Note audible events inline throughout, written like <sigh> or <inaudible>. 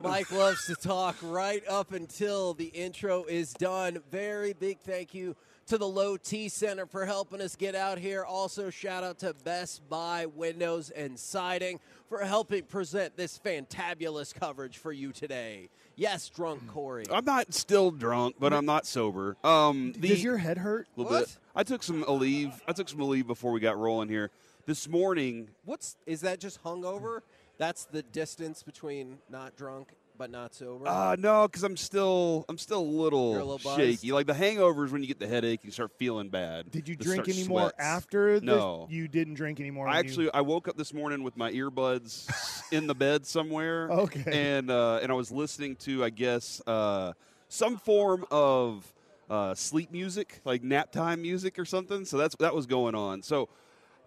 Mike loves to talk right up until the intro is done. Very big thank you to the Low T Center for helping us get out here. Also, shout out to Best Buy Windows and Siding for helping present this fantabulous coverage for you today. Yes, drunk Corey. I'm not still drunk, but I'm not sober. Um, the, Does your head hurt? a little What? bit. I took some Aleve. I took some Aleve before we got rolling here. This morning, What's is that? Just hungover? That's the distance between not drunk but not sober. uh, no, because I'm still, I'm still a little, You're a little buzzed? shaky. Like the hangovers when you get the headache, you start feeling bad. Did you Just drink start any sweats. after this? No. You didn't drink anymore. I when you- actually, I woke up this morning with my earbuds <laughs> in the bed somewhere. Okay. And uh, and I was listening to, I guess, uh, some form of uh, sleep music, like nap time music or something. So that's that was going on. So.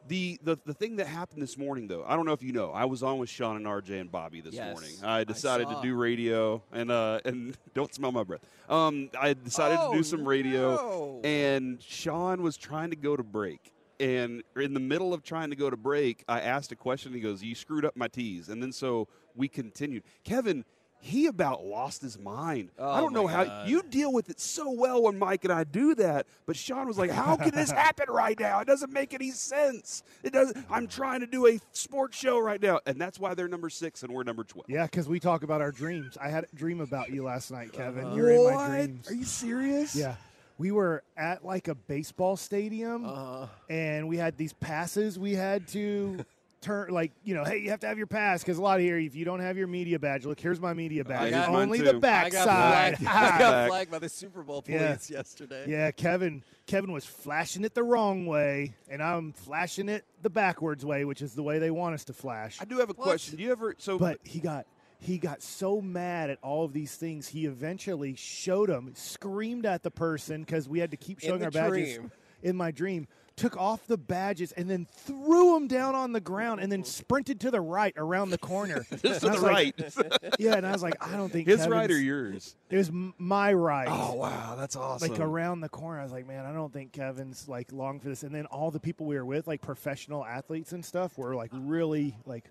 The, the the thing that happened this morning, though, I don't know if you know, I was on with Sean and RJ and Bobby this Yes, morning. I decided saw. to do radio, and uh, and <laughs> don't smell my breath. Um, I decided Oh, to do some radio, no. and Sean was trying to go to break. And in the middle of trying to go to break, I asked a question. He goes, "You screwed up my tees." And then so we continued. Kevin, he about lost his mind. I Oh, don't know my how God. you deal with it so well when Mike and I do that. But Sean was like, "How can this <laughs> happen right now? It doesn't make any sense. It doesn't. I'm trying to do a sports show right now, and that's why they're number six and we're number twelve. Yeah, because we talk about our dreams. I had a dream about you last night, Kevin. You're in my What? dreams. Are you serious? Yeah. We were at like a baseball stadium Uh-huh. and we had these passes we had to turn like, you know, hey, you have to have your pass because a lot of here if you don't have your media badge, look, here's my media badge. got Only the I I back got side. flagged, I got <laughs> <laughs> flagged by the Super Bowl Yeah. yesterday. yeah, Kevin Kevin was flashing it the wrong way and I'm flashing it the backwards way, which is the way they want us to flash. I do have a What? question. Do you ever so But he got he got so mad at all of these things. He eventually showed them, screamed at the person because we had to keep showing the our badges in my dream. Took off the badges and then threw them down on the ground and then sprinted to the right around the corner. <laughs> to the like- right? <laughs> yeah, and I was like, I don't think His Kevin's- right or yours? It was my right. Oh wow, that's awesome. Like around the corner, I was like, man, I don't think Kevin's like long for this. And then all the people we were with, like professional athletes and stuff, were like really like,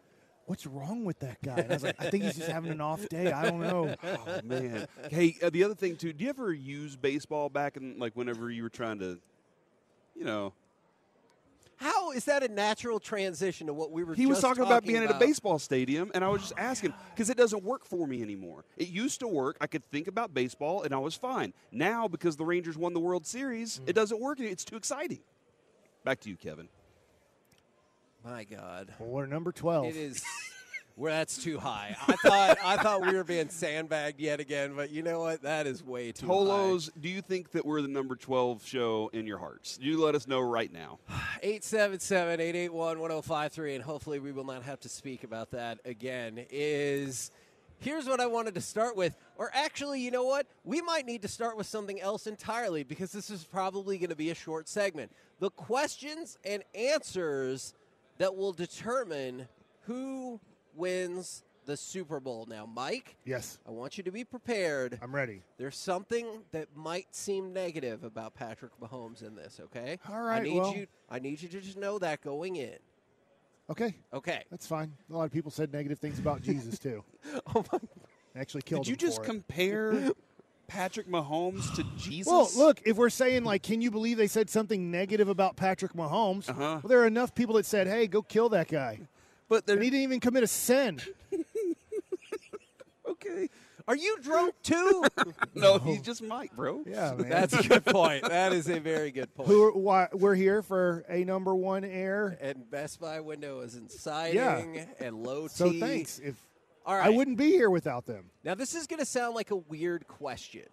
what's wrong with that guy? And I was like, I think he's just having an off day. I don't know. <laughs> Oh man. Hey, uh, the other thing too. Do you ever use baseball back in like whenever you were trying to, you know? How is that a natural transition to what we were? He was just talking, about being at a baseball stadium, and I was just asking because it doesn't work for me anymore. It used to work. I could think about baseball, and I was fine. Now, because the Rangers won the World Series, mm. it doesn't work. It's too exciting. Back to you, Kevin. My God, Well, we're number 12. it is. Well, that's too high. I thought I thought we were being sandbagged yet again, but you know what? That is way too Tolos, do you think that we're the number 12 show in your hearts? You let us know right now. high. 877-881-1053, and hopefully we will not have to speak about that again. Is here's what I wanted to start with, or actually, you know what? We might need to start with something else entirely because this is probably going to be a short segment. The questions and answers that will determine who wins the Super Bowl. Now, Mike, yes, I want you to be prepared. I'm ready. There's something that might seem negative about Patrick Mahomes in this, okay? All right, I need well- you I need you to just know that going in. Okay, Okay. that's fine. A lot of people said negative things about Jesus, too. <laughs> Oh my Actually killed Did you him just for compare <laughs> Patrick Mahomes to Jesus? Well, look, if we're saying, like, can you believe they said something negative about Patrick Mahomes? Uh-huh. Well, there are enough people that said, hey, go kill that guy. But And he didn't even commit a sin. <laughs> okay. Are you drunk too? <laughs> no, he's just Mike, bro. <laughs> Yeah, man. That's a good point. That is a very good point. Who? Why, we're here for a number one air. and Best Buy window is inciting siding and low So thanks. If All right. I wouldn't be here without them. Now, this is going to sound like a weird question.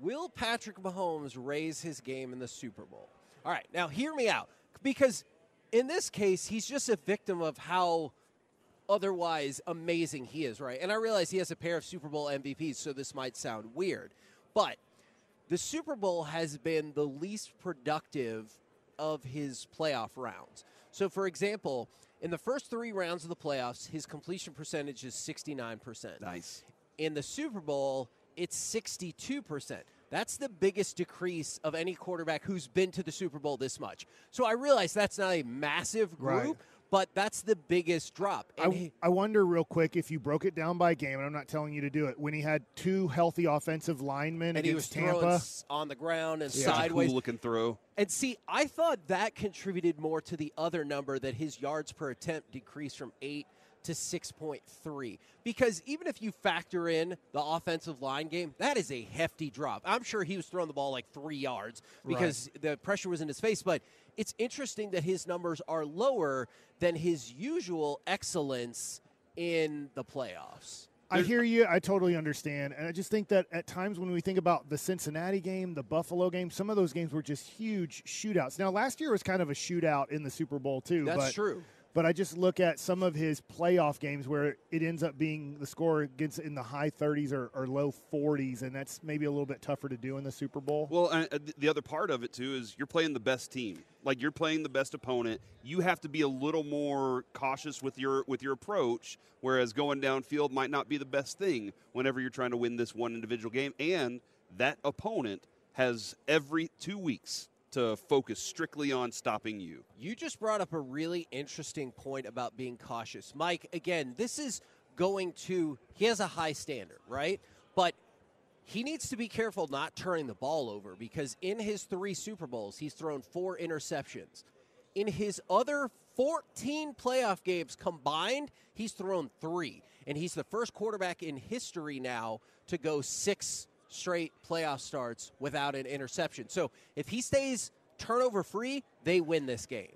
Will Patrick Mahomes raise his game in the Super Bowl? All right, now hear me out. Because in this case, he's just a victim of how otherwise amazing he is, right? And I realize he has a pair of Super Bowl MVPs, so this might sound weird. But the Super Bowl has been the least productive of his playoff rounds. So, for example, in the first three rounds of the playoffs, his completion percentage is 69%. Nice. In the Super Bowl, it's 62%. That's the biggest decrease of any quarterback who's been to the Super Bowl this much. So I realize that's not a massive group, Right. but that's the biggest drop. And I, he- I wonder real quick if you broke it down by game, and I'm not telling you to do it. When he had two healthy offensive linemen and he was throwing Tampa, on the ground and Such a sideways. cool looking throw. And see, I thought that contributed more to the other number that his yards per attempt decreased from 8 to 6.3. Because even if you factor in the offensive line game, that is a hefty drop. I'm sure he was throwing the ball like three yards because the pressure was in his face. But it's interesting that his numbers are lower than his usual excellence in the playoffs. I hear you. I totally understand. And I just think that at times when we think about the Cincinnati game, the Buffalo game, some of those games were just huge shootouts. Now, last year was kind of a shootout in the Super Bowl, too. That's but, true. But I just look at some of his playoff games where it ends up being the score gets in the high 30s or, or low 40s, and that's maybe a little bit tougher to do in the Super Bowl. Well, uh, the other part of it too is you're playing the best team. Like you're playing the best opponent. You have to be a little more cautious with your with your approach. Whereas going downfield might not be the best thing whenever you're trying to win this one individual game. And that opponent has every two weeks to focus strictly on stopping you. You just brought up a really interesting point about being cautious. Mike, again, this is going to, he has a high standard, right? But he needs to be careful not turning the ball over because in his three Super Bowls, he's thrown four interceptions. In his other 14 playoff games combined, he's thrown three. And he's the first quarterback in history now to go six straight playoff starts without an interception. So if he stays turnover free, they win this game.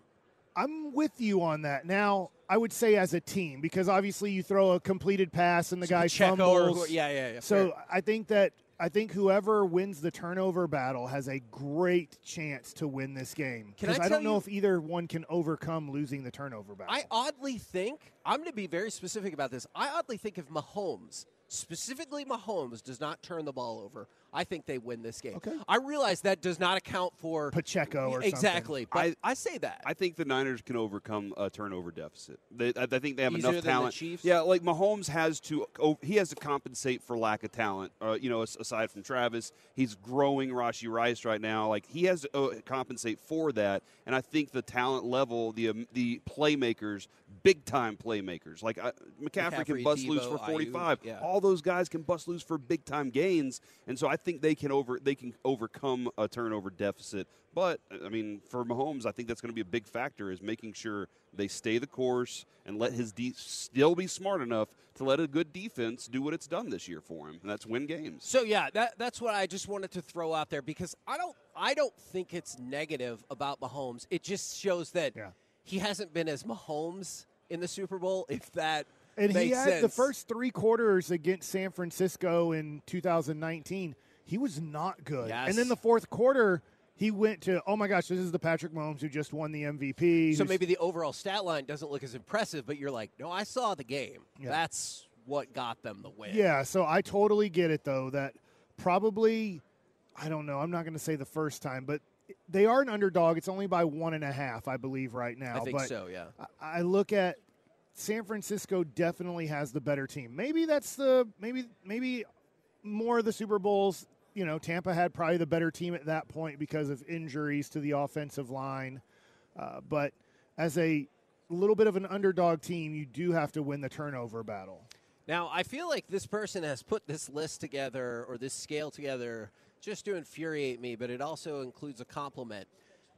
I'm with you on that. Now, I would say as a team, because obviously you throw a completed pass and the guy Pacheco or yeah, yeah, yeah, So fair. I think that I think whoever wins the turnover battle has a great chance to win this game. Can I Because I, don't know you- if either one can overcome losing the turnover battle. I oddly think, I'm going to be very specific about this. I oddly think if Mahomes, specifically Mahomes, does not turn the ball over, I think they win this game. Okay. I realize that does not account for Pacheco or something exactly, I, I- say that. I think the Niners can overcome a turnover deficit. They, I, I think they have Easier enough than the talent. Chiefs? Yeah, like Mahomes has to. Oh, he has to compensate for lack of talent. Uh, you know, aside from Travis, he's growing Rashee Rice right now. Like he has to uh, compensate for that. And I think the talent level, the um, the playmakers, big time playmakers, like uh, McCaffrey, can McCaffrey, bust loose for forty five. Aiyuk, yeah. All those guys can bust loose for big time gains. And so I think they can over they can overcome a turnover deficit. But I mean, for Mahomes, I think that's going to be a big factor is making sure they stay the course and let his de- still be smart enough to let a good defense do what it's done this year for him, and that's win games. So yeah, that that's what I just wanted to throw out there because I don't I don't think it's negative about Mahomes. It just shows that Yeah. he hasn't been as Mahomes in the Super Bowl. If that and he had sense. the first three quarters against San Francisco in 2019. He was not good. Yes. And then the fourth quarter, he went to, oh my gosh, this is the Patrick Mahomes who just won the MVP. So maybe the overall stat line doesn't look as impressive, but you're like, no, I saw the game. Yeah. That's what got them the win. Yeah, so I totally get it though that probably I don't know, I'm not gonna say the first time, but they are an underdog. It's only by one and a half, I believe, right now. I think but so. Yeah. I I look at San Francisco definitely has the better team. Maybe that's the maybe maybe more of the Super Bowls. You know, Tampa had probably the better team at that point because of injuries to the offensive line. Uh, but as a little bit of an underdog team, you do have to win the turnover battle. Now, I feel like this person has put this list together or this scale together just to infuriate me, but it also includes a compliment.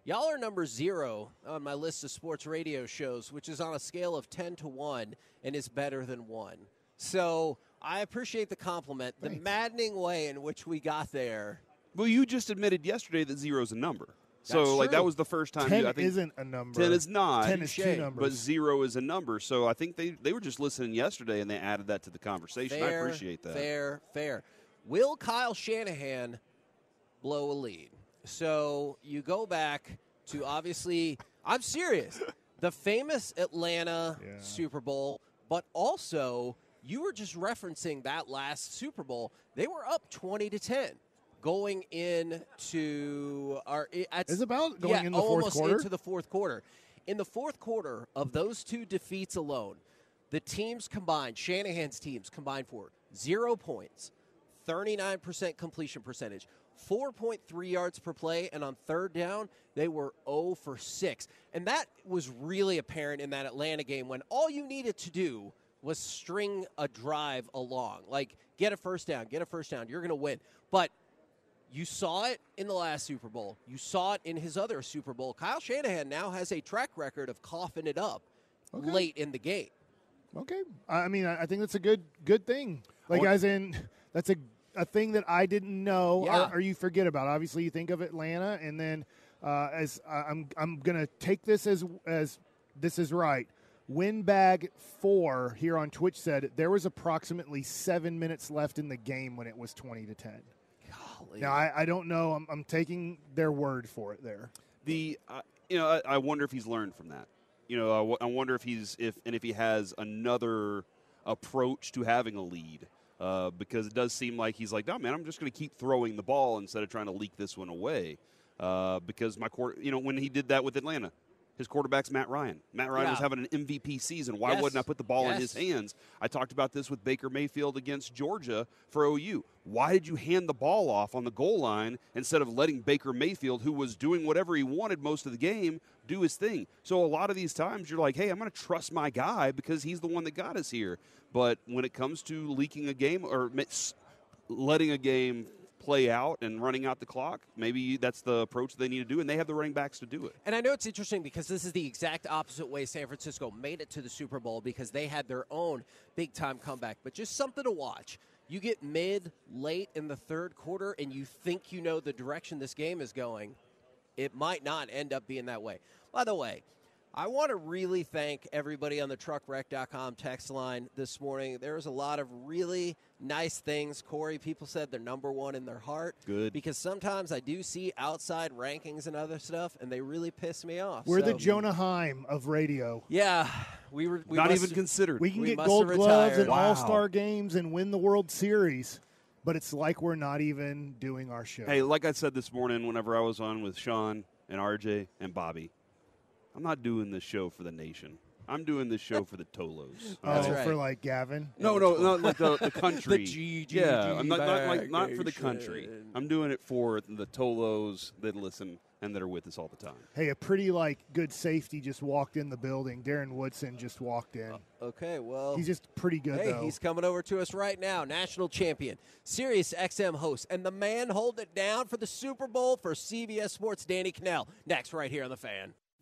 Y'all are number zero on my list of sports radio shows, which is on a scale of 10 to 1 and is better than 1. So I appreciate the compliment. The maddening way in which we got there. Well, you just admitted yesterday that zero is a number. So That's like true. that was the first time. Ten you, I think isn't a number. ten is not. Ten is two Touche. numbers. but zero is a number. So I think they, they were just listening yesterday and they added that to the conversation. Fair, I appreciate that. Fair, fair. Will Kyle Shanahan blow a lead? So you go back to obviously, I'm serious, <laughs> the famous Atlanta Yeah. Super Bowl, but also you were just referencing that last Super Bowl. They were up 20 to 10 going into our at, Is it about going yeah, in the fourth almost quarter? into the fourth quarter. In the fourth quarter of those two defeats alone, the teams combined, Shanahan's teams combined for zero points, 39% completion percentage, 4.3 yards per play, and on third down, they were 0 for 6. And that was really apparent in that Atlanta game when all you needed to do was string a drive along. Like, get a first down, get a first down, you're going to win. But you saw it in the last Super Bowl. You saw it in his other Super Bowl. Kyle Shanahan now has a track record of coughing it up Okay. late in the game. Okay, I I mean, I I think that's a good good thing. Like, want- as in, <laughs> that's a a thing that I didn't know, Yeah. or, or you forget about. Obviously, you think of Atlanta, and then uh, as I- I'm I'm gonna take this as as this is right. Winbag four here on Twitch said there was approximately seven minutes left in the game when it was twenty to ten. Golly. Now I, I don't know. I'm, I'm taking their word for it there. The uh, you know I, I wonder if he's learned from that. You know I, w- I wonder if he's if and if he has another approach to having a lead. Uh, because it does seem like he's like, no, man, I'm just going to keep throwing the ball instead of trying to leak this one away. Uh, because my court, you know, when he did that with Atlanta, his quarterback's Matt Ryan. Matt Ryan was having an MVP season. Why Yes. wouldn't I put the ball in his hands? I talked about this with Baker Mayfield against Georgia for OU. Why did you hand the ball off on the goal line instead of letting Baker Mayfield, who was doing whatever he wanted most of the game, do his thing? So a lot of these times you're like, hey, I'm going to trust my guy because he's the one that got us here. But when it comes to leaking a game or letting a game play out and running out the clock, maybe that's the approach they need to do, and they have the running backs to do it. And I know it's interesting because this is the exact opposite way San Francisco made it to the Super Bowl because they had their own big time comeback. But just something to watch. You get mid, late in the third quarter, and you think you know the direction this game is going. It might not end up being that way. By the way, I want to really thank everybody on the truckwreck.com text line this morning. There was a lot of really nice things. Corey, people said they're number one in their heart. Good. Because sometimes I do see outside rankings and other stuff, and they really piss me off. We're the Jonah Heim of radio. Yeah, we were we Not must- even considered. We can We get gold gloves and Wow. all star games and win the World Series, but it's like we're not even doing our show. Hey, like I said this morning, whenever I was on with Sean and RJ and Bobby, I'm not doing this show for the nation. I'm doing this show for the Tolos. oh, right. for like Gavin. No, no, not like the, <laughs> the country. GGG yeah, I'm not, not like not for the country. I'm doing it for the Tolos that listen and that are with us all the time. Hey, a pretty like good safety just walked in the building. Darren Woodson just walked in. Uh, okay, well, He's just pretty good Hey, though. he's coming over to us right now. National champion, Sirius XM host, and the man holding it down for the Super Bowl for CBS Sports, Danny Kanell. Next, right here on the fan.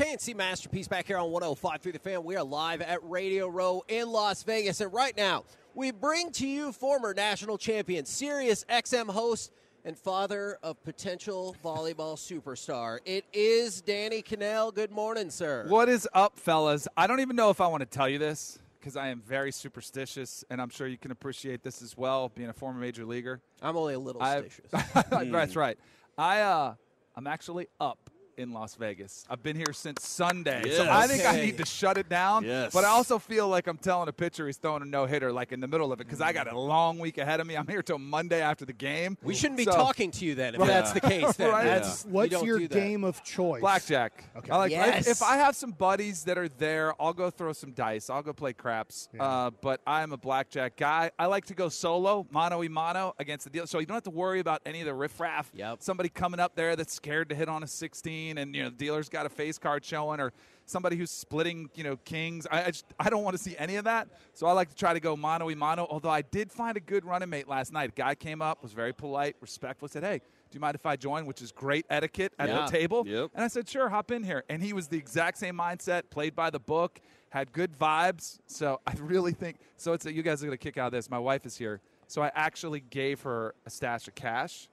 KNC Masterpiece back here on 105 through the fan. We are live at Radio Row in Las Vegas. And right now, we bring to you former national champion, Sirius XM host, and father of potential volleyball superstar. It is Danny Kanell. Good morning, sir. What is up, fellas? I don't even know if I want to tell you this because I am very superstitious, and I'm sure you can appreciate this as well, being a former major leaguer. I'm only a little I- stitious. <laughs> That's right. I uh, I'm actually up in Las Vegas. I've been here since Sunday, so I think I need to shut it down. Yes. But I also feel like I'm telling a pitcher he's throwing a no hitter, like in the middle of it, because I got a long week ahead of me. I'm here till Monday after the game. we shouldn't be So- talking to you then if Right. that's the case. Then. <laughs> Right. That's, we What's don't your game of choice? Blackjack. Okay. I like Yes. if, if I have some buddies that are there, I'll go throw some dice. I'll go play craps. Uh, but I'm a blackjack guy. I like to go solo, mano y mano against the deal. So you don't have to worry about any of the riffraff. Yep. Somebody coming up there that's scared to hit on a 16, and you know the dealer's got a face card showing, or somebody who's splitting, you know, kings. I I, just, I don't want to see any of that. So I like to try to go mano y mano. Although I did find a good running mate last night. A guy came up, was very polite, respectful, said, "Hey." Do you mind if I join? Which is great etiquette at Yeah. the table. Yep. And I said, sure, hop in here. And he was the exact same mindset, played by the book, had good vibes. So I really think so. It's a, you guys are gonna kick out of this. My wife is here, so I actually gave her a stash of cash,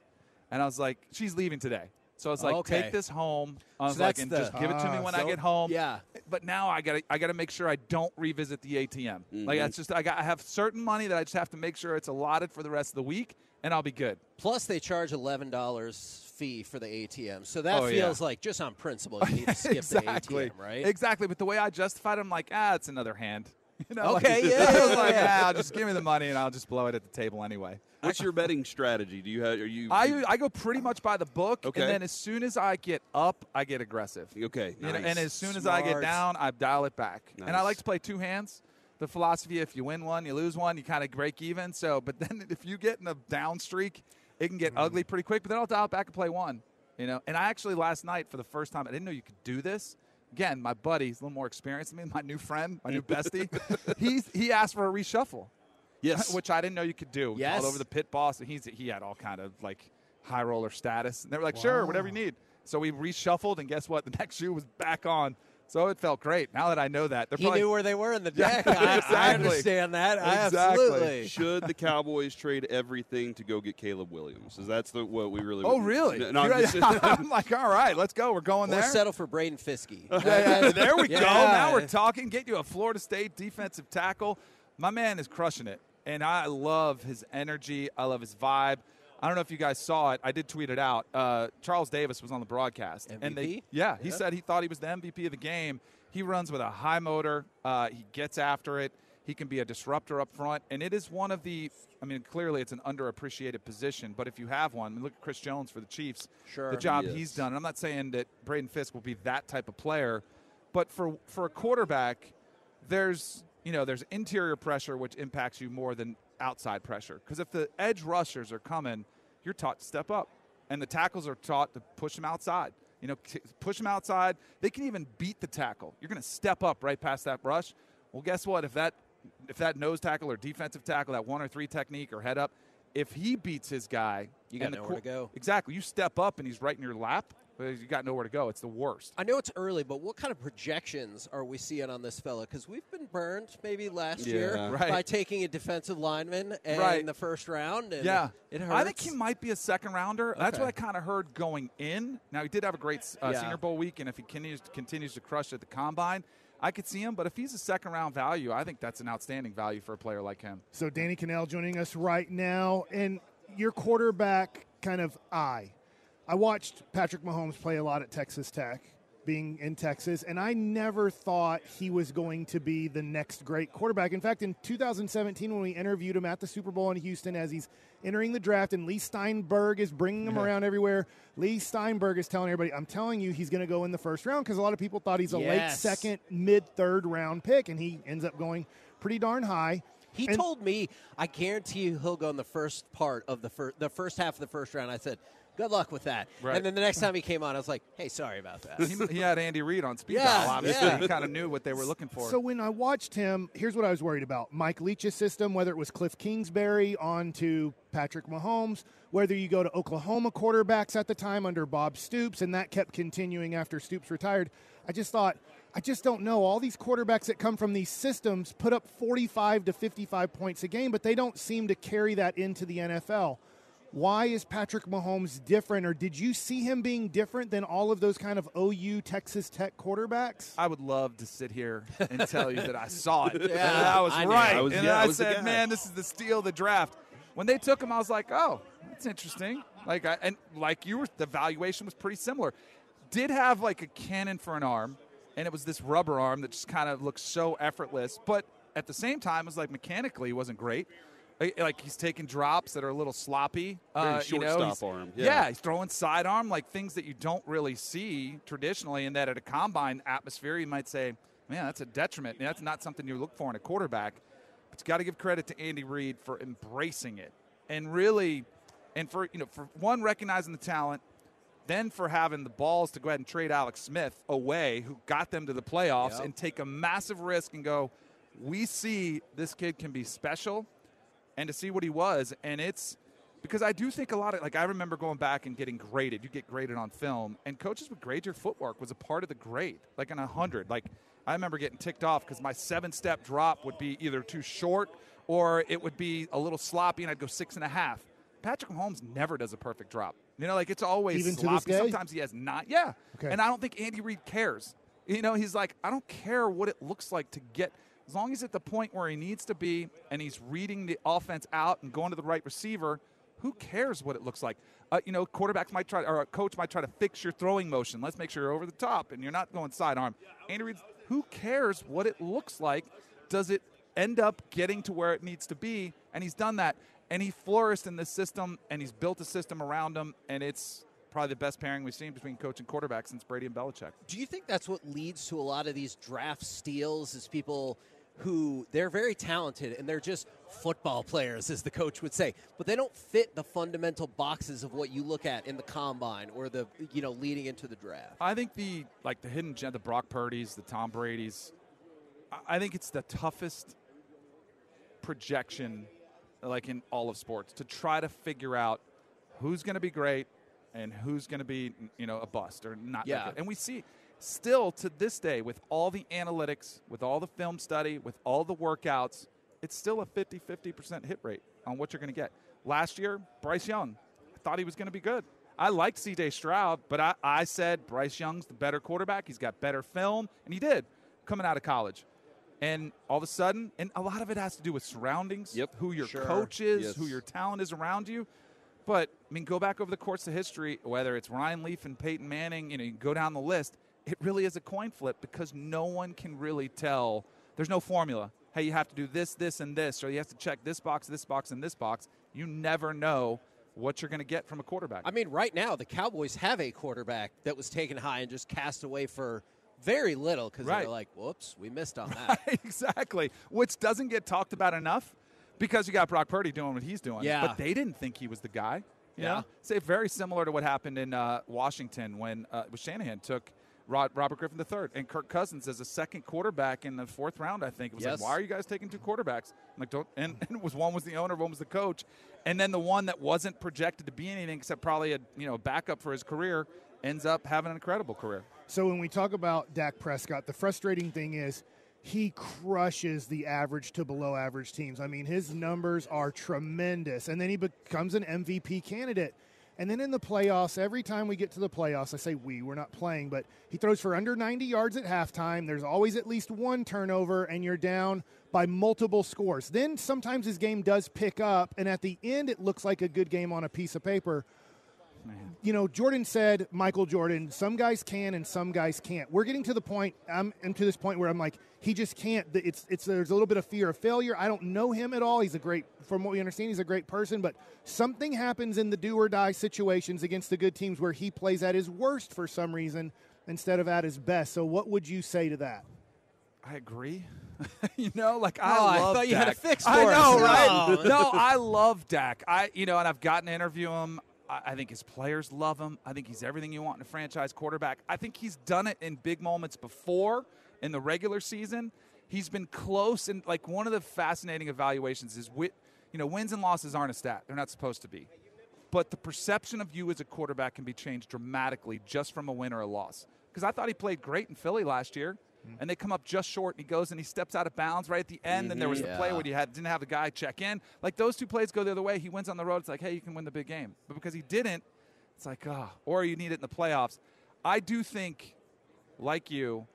and I was like, she's leaving today. So I was like, Okay. take this home. I was So like, and the- just give it to me Ah, when I get home. yeah. But now I gotta, I gotta make sure I don't revisit the ATM. Mm-hmm. Like that's just, I got, I have certain money that I just have to make sure it's allotted for the rest of the week, and I'll be good. Plus, they charge eleven dollars fee for the ATM, so that Oh, yeah. feels like just on principle you need to <laughs> skip exactly. the ATM, right? Exactly. But the way I justified it, I'm like, ah, it's another hand. <laughs> You know, like- Okay, <laughs> yeah, I was yeah, like, yeah. ah, just give me the money and I'll just blow it at the table anyway. What's your betting strategy? Do you have? Are you? I, I go pretty much by the book, Okay. and then as soon as I get up, I get aggressive. okay. You know, nice. and as soon as I get down, I dial it back. And I like to play two hands. The philosophy: if you win one, you lose one. You kind of break even. So, but <laughs> then if you get in a down streak, it can get Mm-hmm. ugly pretty quick. But then I'll dial it back and play one. You know, and I actually last night for the first time, I didn't know you could do this. Again, my buddy, he's a little more experienced than me. My new friend, my new <laughs> bestie, he's he asked for a reshuffle yes. <laughs> which I didn't know you could do. Yes. Called over the pit boss, and he's he had all kind of like high roller status. And they were like, "Sure, whatever you need." So we reshuffled, and guess what? The <laughs> next shoe was back on. So it felt great. Now that I know that, they're He probably knew where they were in the Yeah, <laughs> deck. I, I exactly. understand that. I Exactly. absolutely. Should the Cowboys trade everything to go get Caleb Williams? Is that's the what we really? Oh, really? No, I'm You're- just- <laughs> I'm like, all right, let's go. We're going Or there. settle for Braden Fiske. Yeah, yeah, there we go. Yeah. Now we're talking. Get you a Florida State defensive tackle. My man is crushing it, and I love his energy. I love his vibe. I don't know if you guys saw it. I did tweet it out. Uh, Charles Davis was on the broadcast, and they MVP? yeah, he said he thought he was the MVP of the game. He runs with a high motor. Uh, he gets after it. He can be a disruptor up front, and it is one of the. I mean, clearly it's an underappreciated position, but if you have one, I mean, look at Chris Jones for the Chiefs. Sure. the job Yes. he's done. And I'm not saying that Braden Fiske will be that type of player, but for for a quarterback, there's you know there's interior pressure which impacts you more than outside pressure. Because if the edge rushers are coming, you're taught to step up, and the tackles are taught to push them outside. You know, push them outside. They can even beat the tackle. You're going to step up right past that rush. Well, guess what? If that if that nose tackle or defensive tackle, that one or three technique or head up, if he beats his guy, You got nowhere to go. Exactly. You step up and he's right in your lap. Well, You got nowhere to go. It's the worst. I know it's early, but what kind of projections are we seeing on this fella? Because we've been burned maybe last year Right. by taking a defensive lineman in Right. the first round. And Yeah, it hurts. I think he might be a second rounder. That's what I kind of heard going in. Now he did have a great uh, Yeah. Senior Bowl week, and if he continues continues to crush at the combine, I could see him. But if he's a second round value, I think that's an outstanding value for a player like him. So Danny Kanell joining us right now, and your quarterback kind of eye. I watched Patrick Mahomes play a lot at Texas Tech, being in Texas, and I never thought he was going to be the next great quarterback. In fact, in 2017, when we interviewed him at the Super Bowl in Houston as he's entering the draft, and Lee Steinberg is bringing him around everywhere, Lee Steinberg is telling everybody, I'm telling you, he's going to go in the first round because a lot of people thought he's a late second, mid third round pick, and he ends up going pretty darn high. He And- told me, I guarantee you he'll go in the first part of the first, the first half of the first round. I said, good luck with that. Right. And then the next time he came on, I was like, hey, sorry about that. he, he had Andy Reid on speed Yeah, dial. Obviously, yeah. he kind of knew what they were looking for. So when I watched him, here's what I was worried about: Mike Leach's system, whether it was Cliff Kingsbury on to Patrick Mahomes, whether you go to Oklahoma quarterbacks at the time under Bob Stoops, and that kept continuing after Stoops retired. I just thought, I just don't know. All these quarterbacks that come from these systems put up 45 to 55 points a game, but they don't seem to carry that into the NFL. Why is Patrick Mahomes different, or did you see him being different than all of those kind of OU Texas Tech quarterbacks? I would love to sit here and tell you that I saw it. <laughs> Yeah, and I was I right. I was- and yeah, I, I was said, man, this is the steal of the draft. When they took him, I was like, oh, that's interesting. Like, I, and like you were, the valuation was pretty similar. Did have like a cannon for an arm, and it was this rubber arm that just kind of looks so effortless. But at the same time, it was like mechanically, it wasn't great. Like- Like he's taking drops that are a little sloppy. Uh, you know, shortstop he's- arm, Yeah. yeah. he's throwing sidearm, like things that you don't really see traditionally, and that at a combine atmosphere, you might say, man, that's a detriment. That's not something you look for in a quarterback. But you got to give credit to Andy Reid for embracing it and really, and for you know, for one recognizing the talent, then for having the balls to go ahead and trade Alex Smith away, who got them to the playoffs, Yep. and take a massive risk and go, we see this kid can be special, and to see what he was, and it's because I do think a lot of like I remember going back and getting graded. You get graded on film, and coaches would grade your footwork was a part of the grade, like in a hundred. Like I remember getting ticked off because my seven-step drop would be either too short or it would be a little sloppy, and I'd go six and a half. Patrick Mahomes never does a perfect drop. You know, like it's always Even sloppy. Sometimes he has not. Yeah, Okay. and I don't think Andy Reid cares. You know, he's like, I don't care what it looks like to get, as long as at the point where he needs to be and he's reading the offense out and going to the right receiver, who cares what it looks like? Uh, you know, quarterbacks might try, or a coach might try to fix your throwing motion. Let's make sure you're over the top and you're not going sidearm. Andy Reid, who cares what it looks like? Does it end up getting to where it needs to be? And he's done that. And he flourished in this system and he's built a system around him. And it's probably the best pairing we've seen between coach and quarterback since Brady and Belichick. Do you think that's what leads to a lot of these draft steals? Is people who they're very talented and they're just football players, as the coach would say, but they don't fit the fundamental boxes of what you look at in the combine or the you know leading into the draft. I think the like the hidden gem, the Brock Purdy's, the Tom Brady's. I- think it's the toughest projection, like in all of sports, to try to figure out who's going to be great and who's going to be, you know, a bust or not. Yeah. And we see still to this day with all the analytics, with all the film study, with all the workouts, it's still a 50-50% hit rate on what you're going to get. Last year, Bryce Young, I thought he was going to be good. I liked C.J. Stroud, but I, I said Bryce Young's the better quarterback. He's got better film, and he did coming out of college. And all of a sudden, and a lot of it has to do with surroundings, Yep, who your sure. coach is, Yes. who your talent is around you. But I mean, go back over the course of history, whether it's Ryan Leaf and Peyton Manning, you know, you go down the list. It really is a coin flip because no one can really tell. There's no formula. Hey, you have to do this, this, and this, or you have to check this box, this box, and this box. You never know what you're going to get from a quarterback. I mean, right now the Cowboys have a quarterback that was taken high and just cast away for very little because Right. they're like, "Whoops, we missed on <laughs> that." exactly, which doesn't get talked about enough because you got Brock Purdy doing what he's doing. Yeah. But they didn't think he was the guy. You Yeah. know? Say very similar to what happened in uh, Washington when uh, Shanahan took Rod, Robert Griffin III and Kirk Cousins as a second quarterback in the fourth round. I think it was Yes. like, why are you guys taking two quarterbacks? I'm like, don't. And, <laughs> and it was one was the owner, one was the coach, and then the one that wasn't projected to be anything except probably a you know backup for his career ends up having an incredible career. So when we talk about Dak Prescott, the frustrating thing is he crushes the average to below average teams. I mean, his numbers are tremendous. And then he becomes an MVP candidate. And then in the playoffs, every time we get to the playoffs, I say we, we're not playing, but he throws for under 90 yards at halftime. There's always at least one turnover, and you're down by multiple scores. Then sometimes his game does pick up, and at the end, it looks like a good game on a piece of paper. You know, Jordan said, Michael Jordan, some guys can and some guys can't. We're getting to the point, I'm, I'm to this point where I'm like, he just can't. It's, it's, there's a little bit of fear of failure. I don't know him at all. He's a great, from what we understand, he's a great person, but something happens in the do or die situations against the good teams where he plays at his worst for some reason instead of at his best. So, what would you say to that? I agree. <laughs> you know, like Oh, I I love thought you had a fix I know, us. <laughs> right? No. no, <laughs> I love Dak. I, you know, and I've gotten to interview him. I, think his players love him. I think he's everything you want in a franchise quarterback. I think he's done it in big moments before in the regular season. He's been close, and like one of the fascinating evaluations is, you know, wins and losses aren't a stat. They're not supposed to be. But the perception of you as a quarterback can be changed dramatically just from a win or a loss. Because I thought he played great in Philly last year, and they come up just short, and he goes and he steps out of bounds right at the end. And there was the play Yeah. where he had didn't have the guy check in. Like those two plays go the other way. He wins on the road. It's like, hey, you can win the big game. But because he didn't, it's like, ah, or you need it in the playoffs. I do think, like you,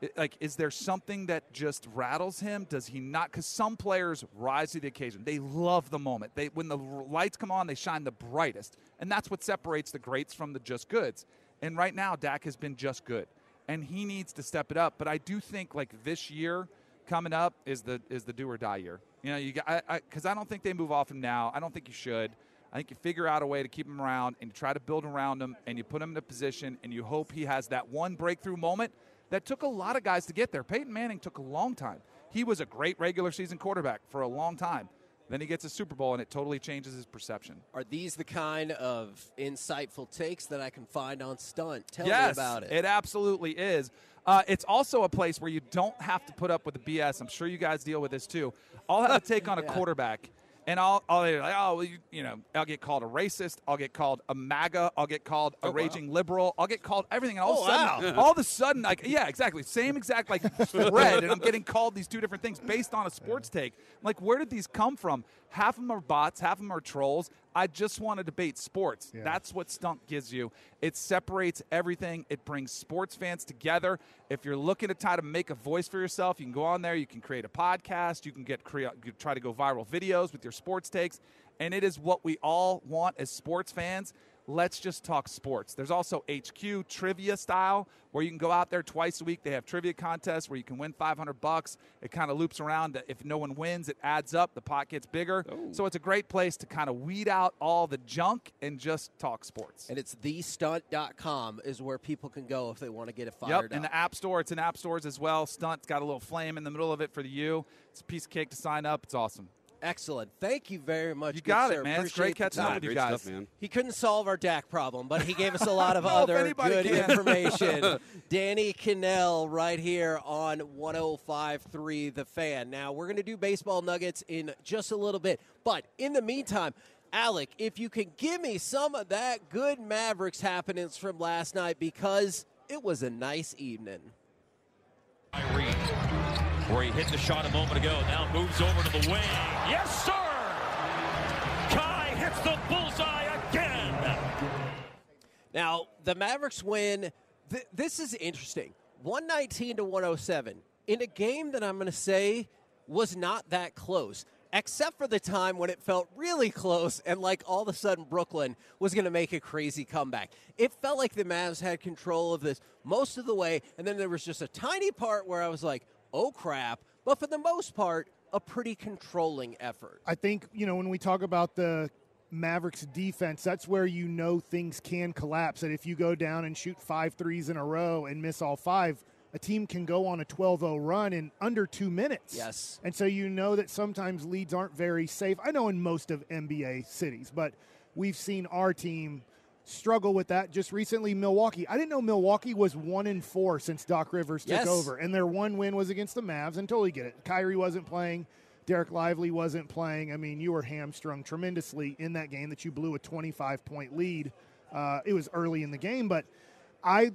it- like is there something that just rattles him does he not because some players rise to the occasion they love the moment they when the lights come on they shine the brightest and that's what separates the greats from the just goods and right now Dak has been just good and he needs to step it up but I do think like this year coming up is the is the do or die year you know you got because I, 'cause I don't think they move off him now I don't think you should I think you figure out a way to keep him around and you try to build around him and you put him in a position and you hope he has that one breakthrough moment that took a lot of guys to get there. Peyton Manning took a long time. He was a great regular season quarterback for a long time. Then he gets a Super Bowl and it totally changes his perception. Are these the kind of insightful takes that I can find on Stunt? Tell yes, me about it. It absolutely is. Uh, it's also a place where you don't have to put up with the BS. I'm sure you guys deal with this too. I'll have a take on a <laughs> Yeah. quarterback, and I'll, I'll like, oh, well, you, you know, I'll get called a racist. I'll get called a MAGA. I'll get called a oh, raging liberal. I'll get called everything. And all Oh, of a sudden, wow. all of a sudden, like, yeah, exactly, same exact like <laughs> thread, and I'm getting called these two different things based on a sports take. I'm like, where did these come from? Half of them are bots, half of them are trolls. I just want to debate sports. Yeah. That's what Stunt gives you. It separates everything. It brings sports fans together. If you're looking to try to make a voice for yourself, you can go on there. You can create a podcast. You can get try to go viral videos with your sports takes, and it is what we all want as sports fans. Let's just talk sports. There's also HQ trivia style where you can go out there twice a week. They have trivia contests where you can win 500 bucks. It kind of loops around. If no one wins, it adds up. The pot gets bigger. Oh. So it's a great place to kind of weed out all the junk and just talk sports. and it's thestunt.com is where people can go if they want to get it fired Yep, up. in the App Store. It's in App Stores as well. Stunt's got a little flame in the middle of it for the U. It's a piece of cake to sign up. It's awesome. Excellent. Thank you very much. You good got sir. it, man. It's Appreciate great the catching up time. with you Great guys. stuff, man. He couldn't solve our Dak problem, but he gave us a lot of <laughs> other good can. information. <laughs> Danny Kanell right here on 105.3 The Fan. Now, we're going to do baseball nuggets in just a little bit, but in the meantime, Alec, if you can give me some of that good Mavericks happenings from last night because it was a nice evening. Kyrie, where he hit the shot a moment ago, now moves over to the wing. Yes, sir! Kai hits the bullseye again. Now, the Mavericks win. Th- this is interesting. 119 to 107 in a game that I'm going to say was not that close, except for the time when it felt really close and like all of a sudden Brooklyn was going to make a crazy comeback. It felt like the Mavs had control of this most of the way, and then there was just a tiny part where I was like, oh crap. But for the most part, a pretty controlling effort. I think, you know, when we talk about the Mavericks defense, that's where you know things can collapse. That if you go down and shoot five threes in a row and miss all five, a team can go on a 12 0 run in under two minutes. Yes. And so you know that sometimes leads aren't very safe. I know in most of NBA cities, but we've seen our team struggle with that just recently. Milwaukee. I didn't know Milwaukee was one in four since Doc Rivers took Yes. over, and their one win was against the Mavs. And totally get it. Kyrie wasn't playing. Dereck Lively wasn't playing. I mean, you were hamstrung tremendously in that game that you blew a 25 point lead. Uh, it was early in the game, but I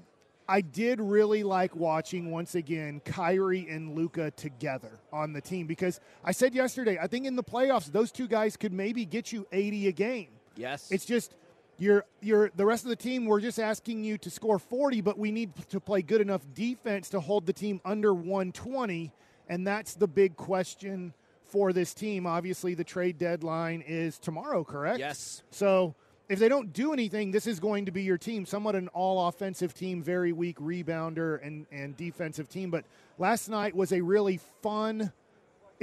I did really like watching once again Kyrie and Luka together on the team because I said yesterday I think in the playoffs those two guys could maybe get you 80 a game. Yes. It's just you're you're the rest of the team we're just asking you to score 40 but we need to play good enough defense to hold the team under 120 and that's the big question for this team. Obviously the trade deadline is tomorrow, correct? Yes. So if they don't do anything, this is going to be your team. Somewhat an all offensive team, very weak rebounder and, and defensive team. But last night was a really fun.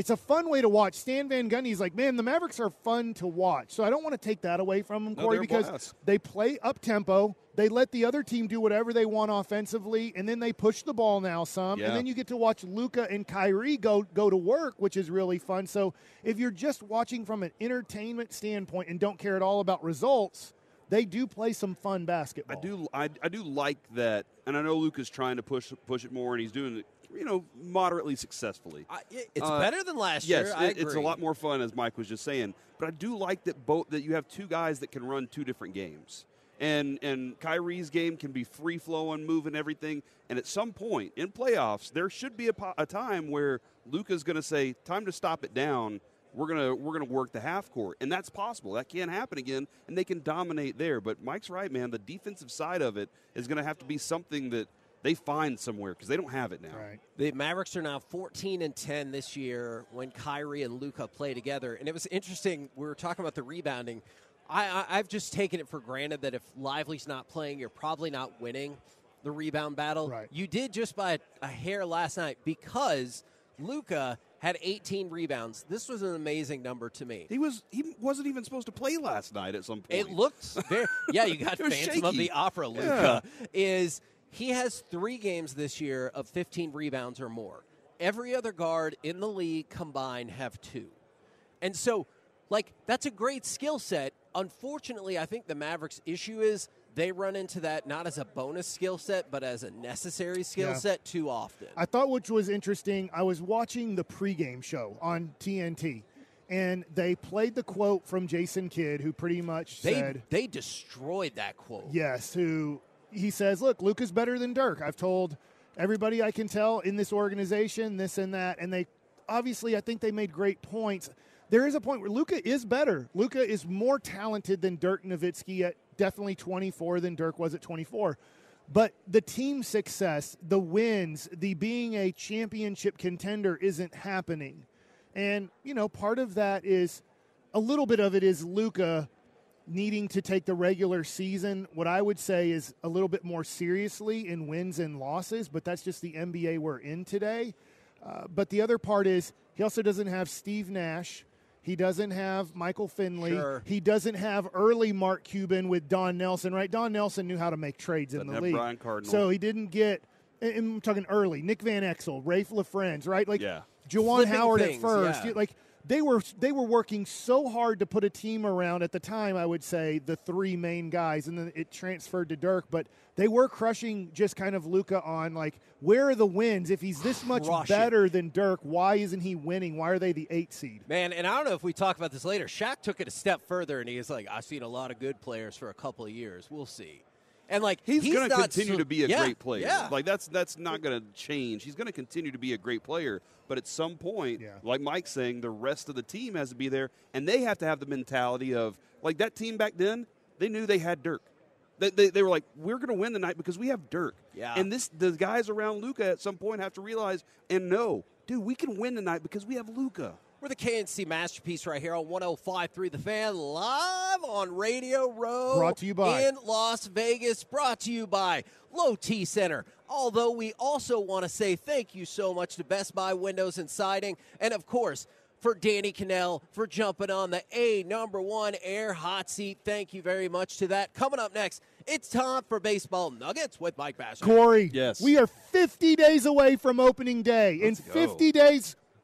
It's a fun way to watch. Stan Van Gundy's like, man, the Mavericks are fun to watch. So I don't want to take that away from them, Corey, they're because they play up tempo. They let the other team do whatever they want offensively, and then they push the ball now some, Yeah. and then you get to watch Luka and Kyrie go go to work, which is really fun. So if you're just watching from an entertainment standpoint and don't care at all about results, they do play some fun basketball. I do I, I do like that, and I know Luka's trying to push push it more, and he's doing it, you know, moderately successfully. I, it's Uh, better than last yes, year. I it- it's a lot more fun, as Mike was just saying. But I do like that both that you have two guys that can run two different games, and and Kyrie's game can be free flowing, moving everything. And at some point in playoffs, there should be a, po- a time where Luka's going to say, "Time to stop it down." We're gonna we're gonna work the half court, and that's possible. That can't happen again, and they can dominate there. But Mike's right, man. The defensive side of it is going to have to be something that they find somewhere because they don't have it now. Right. The Mavericks are now 14 and 10 this year when Kyrie and Luka play together. And it was interesting. We were talking about the rebounding. I, I, I've just taken it for granted that if Lively's not playing, you're probably not winning the rebound battle. Right. You did just by a, a hair last night because Luka had 18 rebounds. This was an amazing number to me. He was he wasn't even supposed to play last night at some point. It looks very yeah. You got <laughs> It was Phantom of the Opera. Luka is he has three games this year of 15 rebounds or more. Every other guard in the league combined have two, and so like that's a great skill set. Unfortunately, I think the Mavericks' issue is they run into that not as a bonus skill set, but as a necessary skill Yeah. set too often. I thought which was interesting. I was watching the pregame show on TNT, and they played the quote from Jason Kidd, who pretty much They said, they destroyed that quote. Yes, who he says, look, Luke is better than Dirk. I've told everybody I can tell in this organization this and that, and they obviously I think they made great points. There is a point where Luka is better. Luka is more talented than Dirk Nowitzki at definitely 24 than Dirk was at 24. But the team success, the wins, the being a championship contender isn't happening. And, you know, part of that is a little bit of it is Luka needing to take the regular season, what I would say is a little bit more seriously in wins and losses, but that's just the NBA we're in today. Uh, but the other part is he also doesn't have Steve Nash. He doesn't have Michael Finley. Sure. He doesn't have early Mark Cuban with Don Nelson, right? Don Nelson knew how to make trades in Doesn't the have league. Brian Cardinal. So he didn't get, and I'm talking early, Nick Van Exel, Raef LaFrentz, right? Like Yeah. Juwan Howard things, at first. yeah. Like they were they were working so hard to put a team around at the time I would say the three main guys and then it transferred to Dirk but they were crushing just kind of Luka on like where are the wins if he's this much Crushing. better than Dirk why isn't he winning why are they the 8 seed Man, and I don't know if we talk about this later. Shaq took it a step further, and he was like, "I've seen a lot of good players for a couple of years. We'll see." And like He's, going to continue so- to be a Yeah, great player. Yeah, Like that's that's not going to change. He's going to continue to be a great player, but at some point, Yeah. like Mike's saying, the rest of the team has to be there, and they have to have the mentality of like that team back then. They knew they had Dirk. They, they, they were like, we're going to win the night because we have Dirk. Yeah. And this the guys around Luka at some point have to realize and know, dude, we can win tonight because we have Luka. We're the K&C masterpiece right here on 105.3 The Fan, live on Radio Row. Brought to you by- in Las Vegas. Brought to you by Low T Center. Although we also want to say thank you so much to Best Buy Windows and Siding, and of course. For Danny Kanell for jumping on the A number one air hot seat. Thank you very much to that. Coming up next, it's time for Baseball Nuggets with Mike Bacsik. Corey Yes. we are 50 days away from opening day in Let's go. 50 days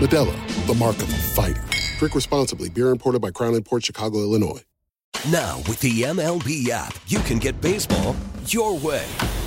Modelo, the mark of a fighter. Drink responsibly. Beer imported by Crown Port Chicago, Illinois. Now, with the MLB app, you can get baseball your way.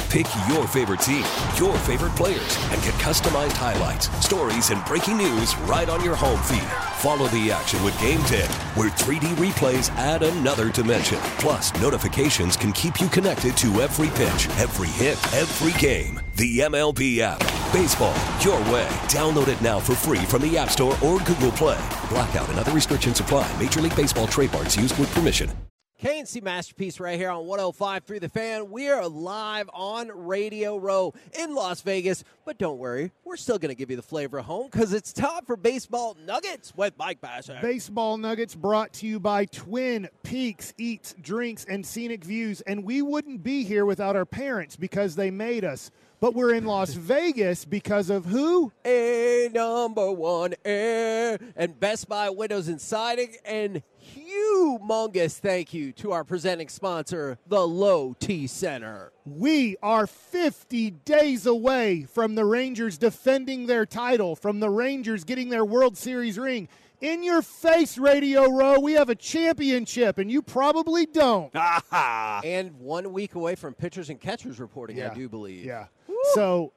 Pick your favorite team, your favorite players, and get customized highlights, stories, and breaking news right on your home feed. Follow the action with Gameday, where 3D replays add another dimension. Plus, notifications can keep you connected to every pitch, every hit, every game. The MLB app. Baseball, your way. Download it now for free from the App Store or Google Play. Blackout and other restrictions apply. Major League Baseball trademarks used with permission. K&C Masterpiece right here on 105 through the fan. We are live on Radio Row in Las Vegas, but don't worry, we're still going to give you the flavor of home because it's time for Baseball Nuggets with Mike Bacsik. Baseball Nuggets brought to you by Twin Peaks Eats, Drinks, and Scenic Views. And we wouldn't be here without our parents because they made us. But we're in Las <laughs> Vegas because of who? A number one air and Best Buy Windows and Siding and humongous thank you to our presenting sponsor, the Low T Center. We are 50 days away from the Rangers defending their title, from the Rangers getting their World Series ring. In your face, Radio Row, we have a championship, and you probably don't. <laughs> and one week away from pitchers and catchers reporting, I do believe. Yeah. So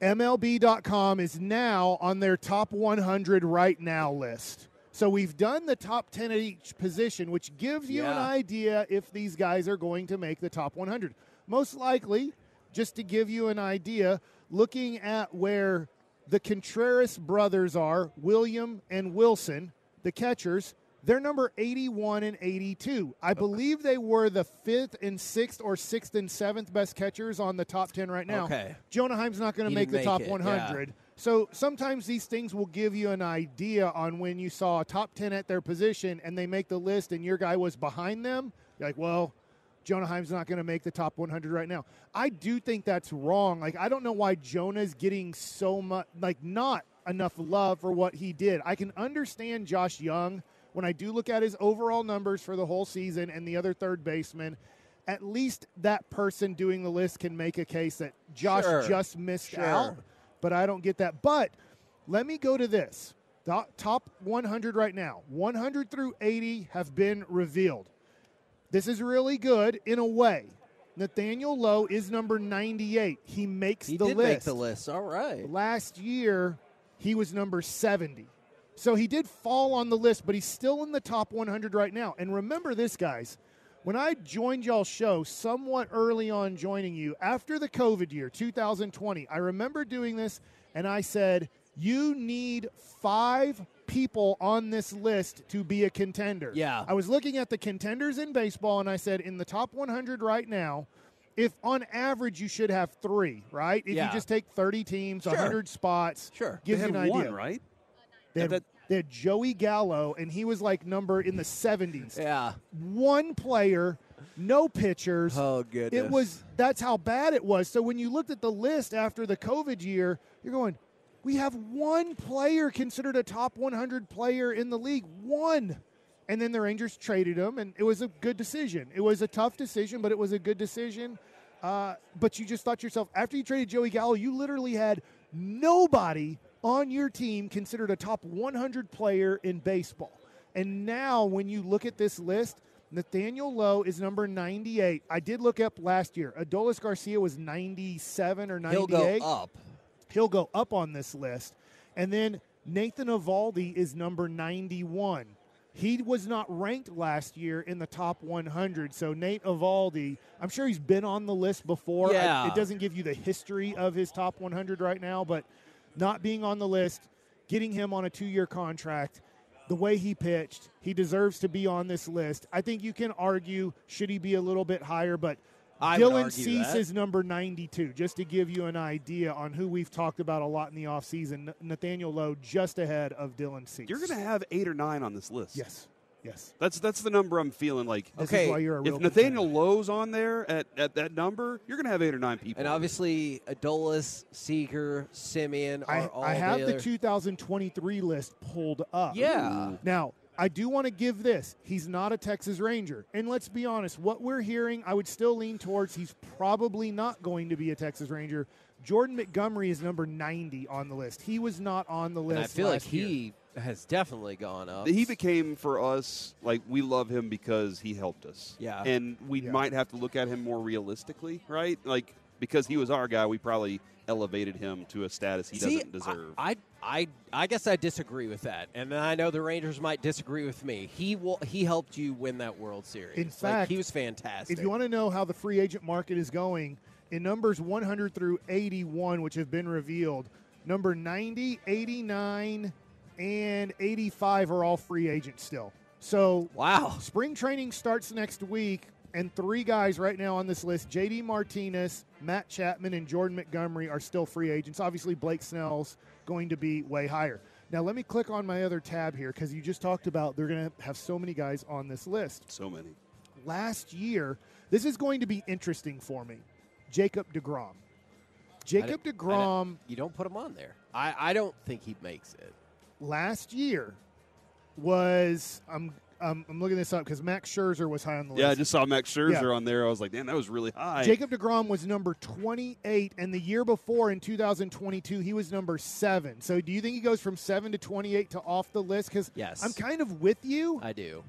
MLB.com is now on their top 100 right now list. So we've done the top 10 at each position, which gives you an idea if these guys are going to make the top 100. Most likely, just to give you an idea, looking at where the Contreras brothers are, William and Wilson, the catchers, they're number 81 and 82. I believe they were the fifth and sixth or sixth and seventh best catchers on the top 10 right now. Okay. Jonah Heim's not going to make the didn't top it, 100. So sometimes these things will give you an idea on when you saw a top 10 at their position and they make the list and your guy was behind them. You're like, well, Jonah Heim's not going to make the top 100 right now. I do think that's wrong. Like, I don't know why Jonah's getting so much, like, not enough love for what he did. I can understand Josh Jung when I do look at his overall numbers for the whole season and the other third baseman. At least that person doing the list can make a case that Josh Sure. just missed Sure. out but I don't get that. But let me go to this The top 100 right now 100 through 80 have been revealed. This is really good in a way. Nathaniel Lowe is number 98. He makes He the did list. make the list. All right. Last year, he was number 70. So he did fall on the list, but he's still in the top 100 right now. And remember this, guys. When I joined y'all's show somewhat early on joining you after the COVID year, 2020, I remember doing this and I said, You need five people on this list to be a contender. Yeah. I was looking at the contenders in baseball and I said, In the top 100 right now, if on average you should have three, right? If Yeah. you just take 30 teams, Sure. 100 spots, Sure. gives They you had an one, idea. right? They had, That- they had Joey Gallo, and he was like number in the 70s. Yeah. One player, no pitchers. Oh, goodness. It was that's how bad it was. So when you looked at the list after the COVID year, you're going, we have one player considered a top 100 player in the league. One. And then the Rangers traded him, and it was a good decision. It was a tough decision, but it was a good decision. Uh, but you just thought to yourself, after you traded Joey Gallo, you literally had nobody on your team considered a top 100 player in baseball. And now, when you look at this list, Nathaniel Lowe is number 98. I did look up last year. Adolis Garcia was 97 or 98. He'll go up. He'll go up on this list. And then Nathan Eovaldi is number 91. He was not ranked last year in the top 100. So Nate Eovaldi, I'm sure he's been on the list before. I- Yeah. it doesn't give you the history of his top 100 right now, but not being on the list, getting him on a two-year contract, the way he pitched, he deserves to be on this list. I think you can argue should he be a little bit higher, but I Dylan Cease that. is number 92, just to give you an idea on who we've talked about a lot in the offseason. Nathaniel Lowe just ahead of Dylan Cease. You're going to have eight or nine on this list. Yes. Yes. That's that's the number I'm feeling like. This is Okay. why you're a real if Nathaniel Lowe's on there at, at that number, you're going to have eight or nine people. And obviously, Adolis, Seager, Semien are I, all I have the other- 2023 list pulled up. Yeah. Now, I do want to give this. He's not a Texas Ranger. And let's be honest, what we're hearing, I would still lean towards he's probably not going to be a Texas Ranger. Jordan Montgomery is number 90 on the list. He was not on the list. And I feel like last year. he has definitely gone up. He became for us like we love him because he helped us. Yeah. And we Yeah. might have to look at him more realistically, right? Like because he was our guy, we probably elevated him to a status he See, doesn't deserve. I, I, I guess I disagree with that, and I know the Rangers might disagree with me. He will, he helped you win that World Series. In Like, fact, he was fantastic. If you want to know how the free agent market is going, in numbers 100 through 81, which have been revealed, number 90, 89, and 85 are all free agents still. So, wow. Spring training starts next week, and three guys right now on this list JD Martinez, Matt Chapman, and Jordan Montgomery are still free agents. Obviously, Blake Snell's going to be way higher. Now, let me click on my other tab here because you just talked about they're going to have so many guys on this list. so many. Last year, this is going to be interesting for me. Jacob DeGrom. Jacob I don't- DeGrom you don't put him on there. I, I don't think he makes it. Last year was I'm um, I'm looking this up because Max Scherzer was high on the list. Yeah, I just saw Max Scherzer Yeah. on there. I was like, damn, that was really high. Jacob DeGrom was number 28, and the year before in 2022, he was number seven. So, do you think he goes from seven to 28 to off the list? Because Yes. I'm kind of with you. I do.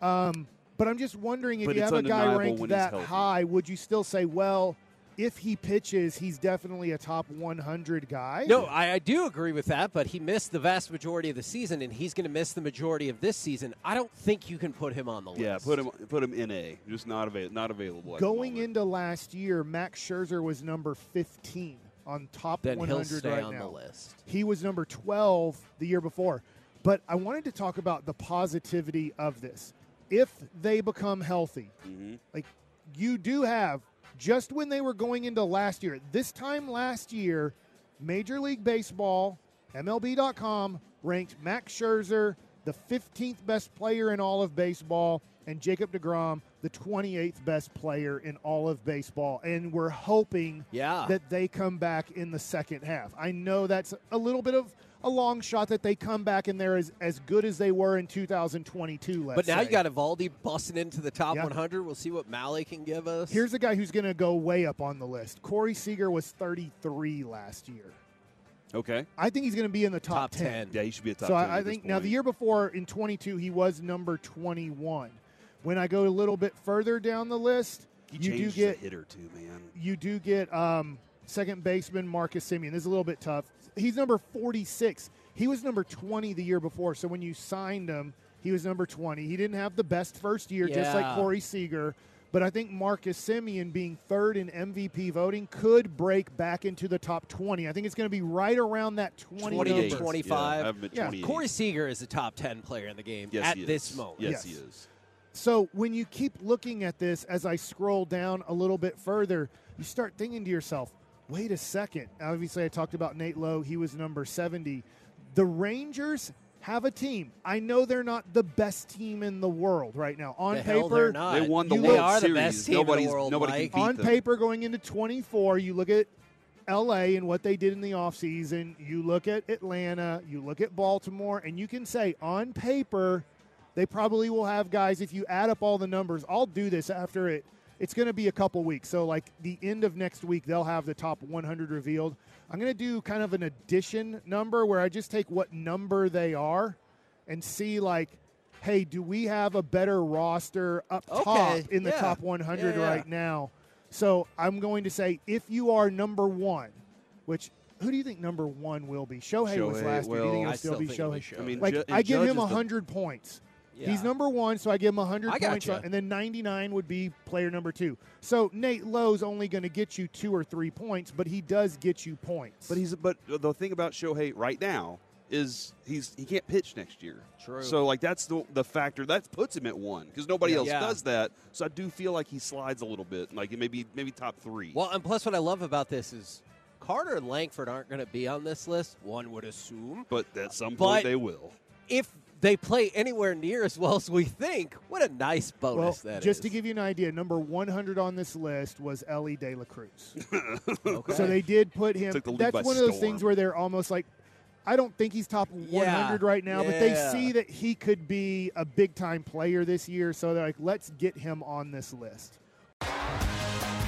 Um, but I'm just wondering if But you have a guy ranked that high, would you still say, well, if he pitches, he's definitely a top 100 guy? No, I, I do agree with that, but he missed the vast majority of the season, and he's going to miss the majority of this season. I don't think you can put him on the list. yeah, put him put him in A. Just not avail- not available. Going into last year, Max Scherzer was number 15 on top Then he'll 100 stay right on the now. list. He was number 12 the year before. But I wanted to talk about the positivity of this. If they become healthy, Mm-hmm. like you do have just when they were going into last year, this time last year, Major League Baseball, MLB.com ranked Max Scherzer the 15th best player in all of baseball and Jacob DeGrom the 28th best player in all of baseball. And we're hoping Yeah. that they come back in the second half. I know that's a little bit of a long shot that they come back and they're as, as good as they were in 2022, let's But now say. you got Eovaldi busting into the top Yeah. 100. We'll see what Mahle can give us. Here's a guy who's going to go way up on the list. Corey Seager was 33 last year. Okay. I think he's going to be in the top, Top 10. Yeah, he should be a top so 10 I, I think now the year before in 22 he was number 21. When I go a little bit further down the list, He you do get a hitter too, man. you do get um, second baseman Marcus Semien. This is a little bit tough. He's number 46. He was number 20 the year before. So when you signed him, he was number 20. He didn't have the best first year, just like Corey Seager. But I think Marcus Semien being third in MVP voting could break back into the top 20. I think it's going to be right around that 20 28, number. 25. Yeah, I have him at Yeah. Corey Seager is a top 10 player in the game yes, at this moment. Yes, Yes. he is. So when you keep looking at this, as I scroll down a little bit further, you start thinking to yourself, wait a second. Obviously, I talked about Nate Lowe. He was number 70. The Rangers have a team. I know they're not the best team in the world right now. On The paper, hell they're not. They won the You World look- They are the Series. best team in the world, nobody Mike. can beat on them. paper going into 24 you look at la and what they did in the offseason you look at atlanta you look at baltimore and you can say on paper they probably will have guys if you add up all the numbers i'll do this after it it's going to be a couple weeks so like the end of next week they'll have the top 100 revealed i'm going to do kind of an addition number where i just take what number they are and see like hey do we have a better roster up Okay, top in the top 100 Yeah, yeah. right now so I'm going to say if you are number one, which who do you think number one will be? Shohei, was Shohei last year. Do you think will- it'll still, still be think it'll be Shohei? Shohei. I mean, Like Ju- I give him is the- hundred points. Yeah. He's number one, so I give him 100 I points, gotcha. and then 99 would be player number two. So Nate Lowe's only going to get you two or three points, but he does get you points. But he's but the thing about Shohei right now is he's he can't pitch next year. True. So like that's the the factor that puts him at one because nobody else Yeah. does that. So I do feel like he slides a little bit, like maybe maybe top three. Well, and plus, what I love about this is Carter and Langford aren't going to be on this list. One would assume, but at some But- point they will. if they play anywhere near as well as we think, what a nice well, bonus that is. just to give you an idea, number 100 on this list was Elly De La Cruz. <laughs> Okay. So they did put him. Took the league That's by one of those things where they're almost like, I don't think he's top 100 right now, but they see that he could be a big time player this year. So they're like, let's get him on this list.